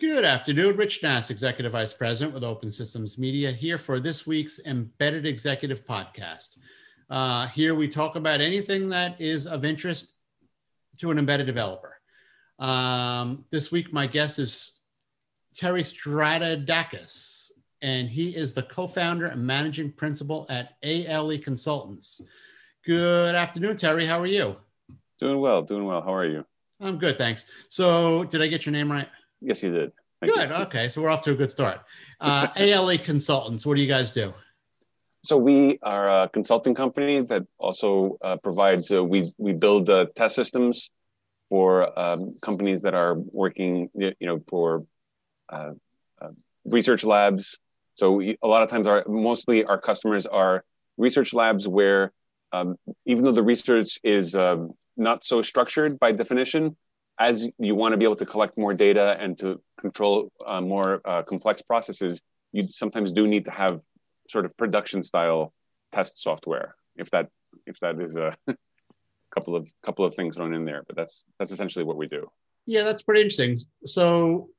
Good afternoon. Rich Nass, Executive Vice President with Open Systems Media, here for this week's Embedded Executive Podcast. Uh, here we talk about anything that is of interest to an embedded developer. Um, this week, my guest is Terry Stratoudakis, and he is the co founder and managing principal at ALE Consultants. Good afternoon, Terry. How are you? Doing well, doing well. How are you? I'm good, thanks. So, did I get your name right? Yes, you did. Thank good. You. Okay, so we're off to a good start. Uh, ALE Consultants. What do you guys do? So we are a consulting company that also uh, provides. Uh, we we build uh, test systems for um, companies that are working, you know, for uh, uh, research labs. So we, a lot of times, our mostly our customers are research labs where, um, even though the research is um, not so structured by definition, as you want to be able to collect more data and to control uh, more uh, complex processes, you sometimes do need to have sort of production style test software. If that if that is a couple of couple of things thrown in there, but that's that's essentially what we do. Yeah, that's pretty interesting. So,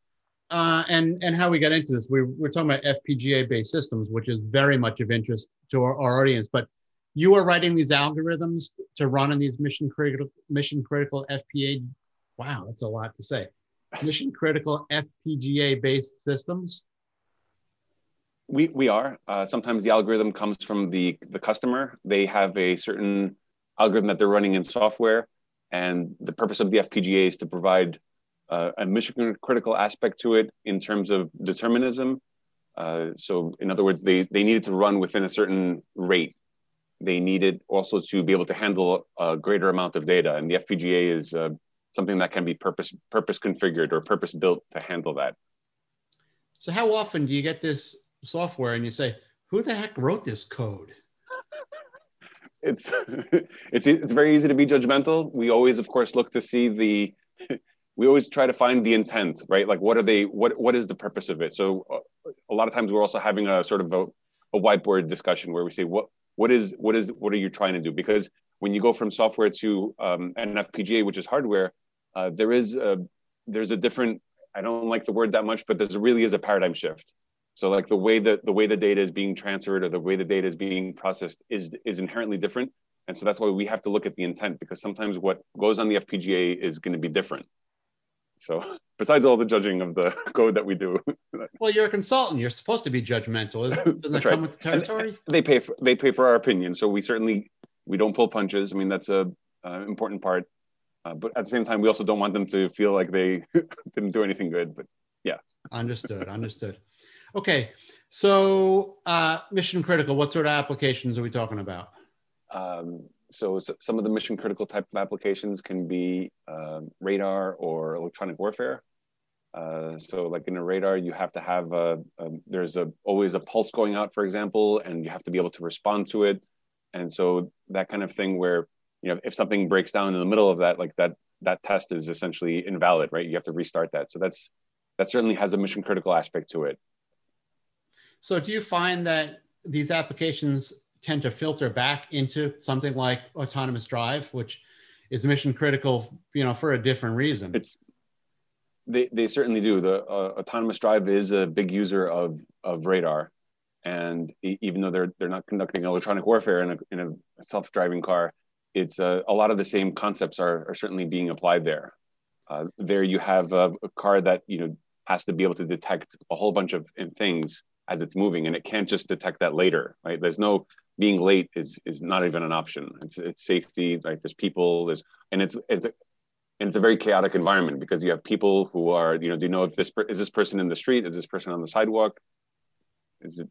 uh, and and how we got into this, we we're talking about FPGA based systems, which is very much of interest to our, our audience. But you are writing these algorithms to run in these mission critical mission critical FPA Wow, that's a lot to say. Mission critical FPGA based systems. We, we are. Uh, sometimes the algorithm comes from the, the customer. They have a certain algorithm that they're running in software. And the purpose of the FPGA is to provide uh, a mission critical aspect to it in terms of determinism. Uh, so, in other words, they, they needed to run within a certain rate. They needed also to be able to handle a greater amount of data. And the FPGA is uh, something that can be purpose purpose configured or purpose built to handle that. So how often do you get this software and you say, "Who the heck wrote this code?" it's it's it's very easy to be judgmental. We always, of course, look to see the. We always try to find the intent, right? Like, what are they? What what is the purpose of it? So, uh, a lot of times we're also having a sort of a, a whiteboard discussion where we say, what what is what is what are you trying to do? Because when you go from software to um, an FPGA, which is hardware, uh, there is a, there's a different. I don't like the word that much, but there really is a paradigm shift. So like the way that the way the data is being transferred or the way the data is being processed is is inherently different. And so that's why we have to look at the intent because sometimes what goes on the FPGA is going to be different. So besides all the judging of the code that we do. well, you're a consultant. You're supposed to be judgmental. Doesn't that come right. with the territory? And they pay for they pay for our opinion. So we certainly we don't pull punches. I mean, that's a uh, important part. Uh, but at the same time, we also don't want them to feel like they didn't do anything good. But yeah. Understood. Understood. Okay. So uh, mission critical. What sort of applications are we talking about? Um, so, so, some of the mission critical type of applications can be uh, radar or electronic warfare. Uh, so like in a radar, you have to have a, a, there's a always a pulse going out, for example, and you have to be able to respond to it and so that kind of thing where you know if something breaks down in the middle of that like that that test is essentially invalid right? You have to restart that. So that's that certainly has a mission critical aspect to it. So do you find that these applications tend to filter back into something like autonomous drive which is mission critical you know for a different reason? It's they, they certainly do. The uh, autonomous drive is a big user of of radar and even though they're they're not conducting electronic warfare in a, in a self-driving car it's uh, a lot of the same concepts are, are certainly being applied there. Uh, there you have a, a, car that you know has to be able to detect a whole bunch of things as it's moving and it can't just detect that later right? There's no being late is is not even an option. It's it's safety like there's people there's and it's it's a, and it's a very chaotic environment because you have people who are you know do you know if this is this person in the street? Is this person on the sidewalk? Is it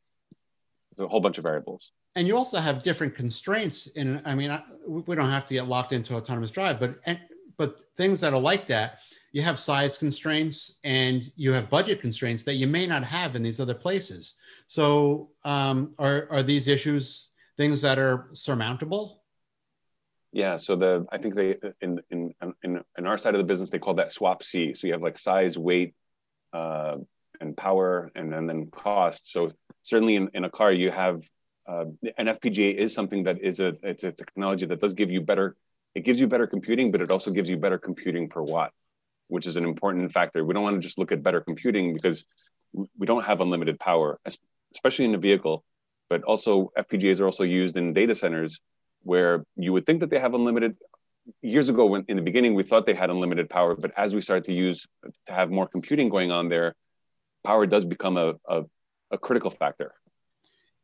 a whole bunch of variables. And you also have different constraints. In I mean, we don't have to get locked into autonomous drive, but but things that are like that, you have size constraints and you have budget constraints that you may not have in these other places. So, um, are are these issues things that are surmountable? Yeah. So the I think they in in in in our side of the business they call that SWaP-C. So you have like size, weight, uh, and power, and, and then cost. So certainly in, in a car you have uh, an FPGA is something that is a it's a technology that does give you better it gives you better computing, but it also gives you better computing per watt. which is an important factor. We don't want to just look at better computing because we don't have unlimited power, especially in a vehicle. But also, FPGAs are also used in data centers where you would think that they have unlimited. Years ago, when in the beginning we thought they had unlimited power, but as we started to use to have more computing going on there, power does become a, a, a critical factor.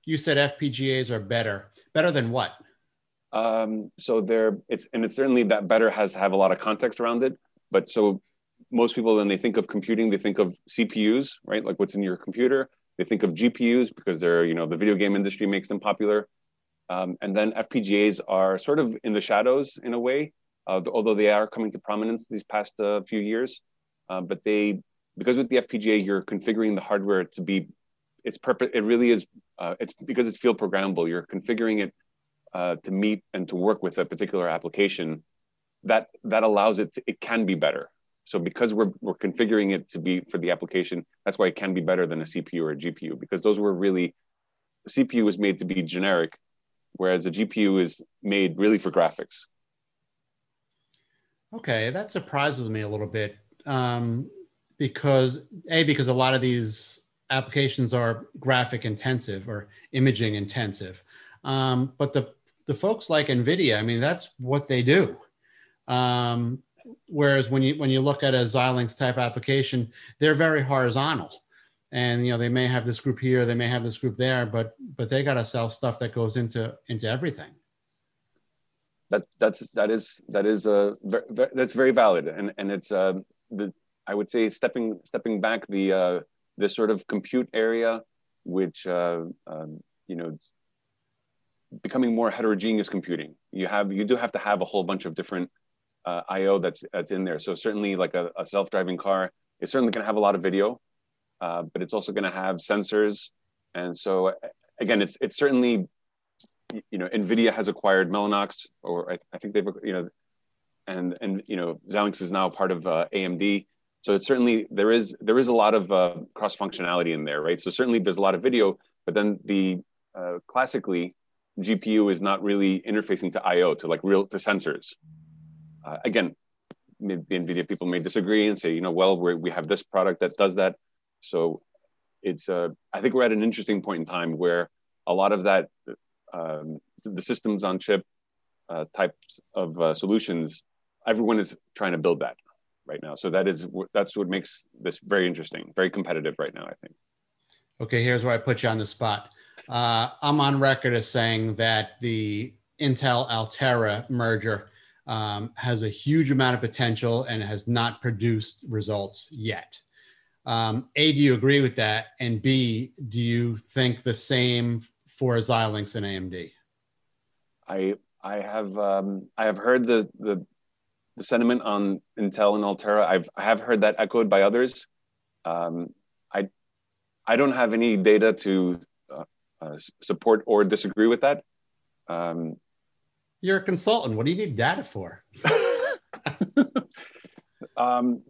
You said FPGAs are better. Better than what? Um, so they're it's and it's certainly that better has to have a lot of context around it. But so most people when they think of computing, they think of CPUs, right? Like what's in your computer. They think of GPUs because they're you know the video game industry makes them popular. Um, and then FPGAs are sort of in the shadows in a way, uh, although they are coming to prominence these past uh, few years. Uh, but they because with the FPGA you're configuring the hardware to be its purpose. It really is. Uh, it's because it's field programmable. You're configuring it uh, to meet and to work with a particular application. That that allows it. To, it can be better. So because we're we're configuring it to be for the application, that's why it can be better than a CPU or a GPU because those were really CPU was made to be generic, whereas the GPU is made really for graphics. Okay, that surprises me a little bit um, because a because a lot of these applications are graphic intensive or imaging intensive. Um, but the, the folks like NVIDIA, I mean, that's what they do. Um, whereas when you, when you look at a Xilinx type application, they're very horizontal. And you know they may have this group here, they may have this group there, but but they got to sell stuff that goes into into everything. That that's that is that is uh, that's very valid, and and it's uh, the I would say stepping stepping back the uh, this sort of compute area, which uh, um, you know, becoming more heterogeneous computing. You have you do have to have a whole bunch of different uh, I/O that's that's in there. So certainly, like a, a self-driving car is certainly going to have a lot of video, uh, but it's also going to have sensors. And so again, it's it's certainly you know Nvidia has acquired Mellanox, or I, I think they've you know, and and you know Xilinx is now part of uh, AMD. So it's certainly there is there is a lot of uh, cross functionality in there, right? So certainly there's a lot of video, but then the uh, classically GPU is not really interfacing to I/O to like real to sensors. Uh, again, the NVIDIA people may disagree and say, you know, well, we we have this product that does that. So it's uh, I think we're at an interesting point in time where a lot of that um, the systems on chip uh, types of uh, solutions, everyone is trying to build that right now. So that is that's what makes this very interesting, very competitive right now. I think. Okay, here's where I put you on the spot. Uh, I'm on record as saying that the Intel Altera merger um, has a huge amount of potential and has not produced results yet. Um, a, do you agree with that? And B, do you think the same for Xilinx and AMD? I I have um, I have heard the the the sentiment on Intel and Altera. I've I have heard that echoed by others. Um, I I don't have any data to uh, uh, support or disagree with that. Um, You're a consultant. What do you need data for? um,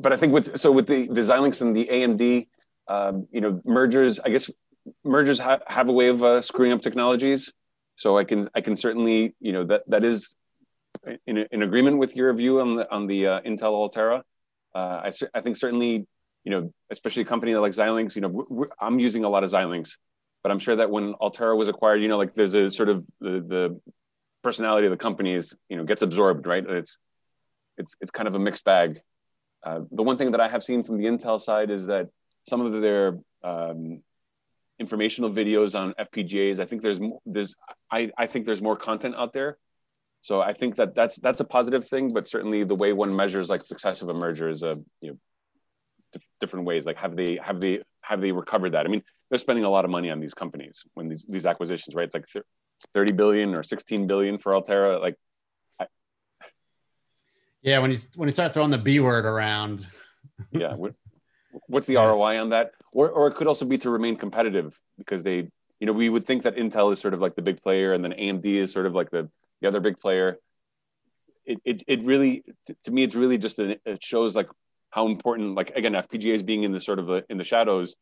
but I think with so with the the Xilinx and the AMD, um, you know, mergers. I guess mergers ha- have a way of uh, screwing up technologies. So I can I can certainly you know that that is in, in agreement with your view on the on the uh, Intel Altera. Uh, I, I think certainly, you know, especially a company like Xilinx, you know, I'm using a lot of Xilinx, but I'm sure that when Altera was acquired, you know, like there's a sort of the, the personality of the company is, you know, gets absorbed, right? It's it's it's kind of a mixed bag. Uh, the one thing that I have seen from the Intel side is that some of their um, informational videos on FPGAs, I think there's there's I, I think there's more content out there so I think that that's that's a positive thing, but certainly the way one measures like success of a merger is a you know dif- different ways. Like have they have they have they recovered that? I mean, they're spending a lot of money on these companies when these these acquisitions, right? It's like thirty billion or sixteen billion for Altera. Like, I, yeah, when you when you start throwing the B word around, yeah. What, what's the. ROI on that? Or or it could also be to remain competitive because they, you know, we would think that Intel is sort of like the big player, and then AMD is sort of like the the other big player. It, it, it really, to me, it's really just, an, it shows like how important, like again, FPGAs being in the sort of a, in the shadows,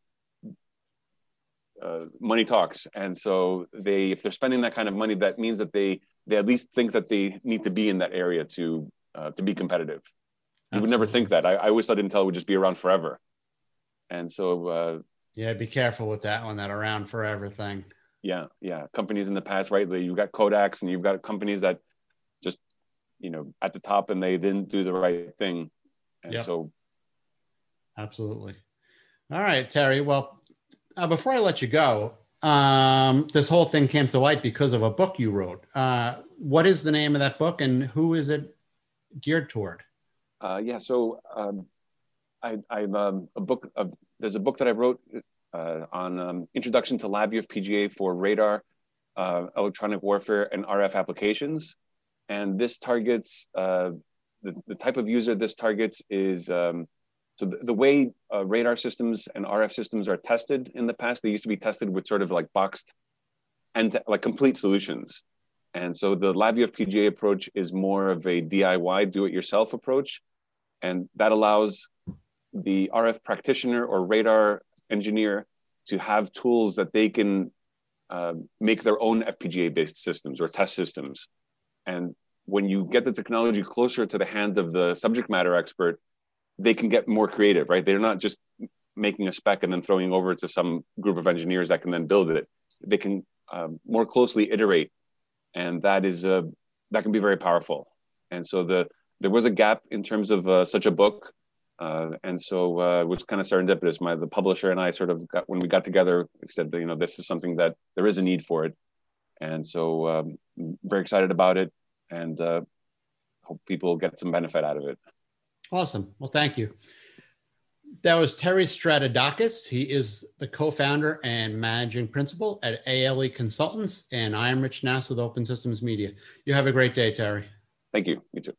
uh, money talks. And so they, if they're spending that kind of money, that means that they, they at least think that they need to be in that area to, uh, to be competitive. You would never think that. I, I always thought Intel would just be around forever. And so, uh, yeah, be careful with that one, that around forever thing. Yeah, yeah. Companies in the past, right? You've got Kodaks and you've got companies that just, you know, at the top and they didn't do the right thing. And yep. so, absolutely. All right, Terry. Well, uh, before I let you go, um, this whole thing came to light because of a book you wrote. Uh, what is the name of that book and who is it geared toward? Uh, yeah, so um, I, I'm um, a book of there's a book that I wrote uh, on um, introduction to LabVIEW FPGA for radar, uh, electronic warfare, and RF applications. And this targets uh, the, the type of user this targets is um, so the, the way uh, radar systems and RF systems are tested in the past, they used to be tested with sort of like boxed and like complete solutions. And so the LabVIEW FPGA approach is more of a DIY, do-it-yourself approach, and that allows the RF practitioner or radar engineer to have tools that they can uh, make their own FPGA based systems or test systems. And when you get the technology closer to the hands of the subject matter expert, they can get more creative, right? They're not just making a spec and then throwing over to some group of engineers that can then build it. They can um, more closely iterate, and that is uh, that can be very powerful. And so the there was a gap in terms of uh, such a book uh, and so uh, it was kind of serendipitous. My the publisher and I sort of got when we got together, we said that, you know this is something that there is a need for it, and so um, very excited about it, and uh, hope people get some benefit out of it. Awesome. Well, thank you. That was Terry Stratoudakis. He is the co-founder and managing principal at ALE Consultants, and I am Rich Nass with Open Systems Media. You have a great day, Terry. Thank you. You too.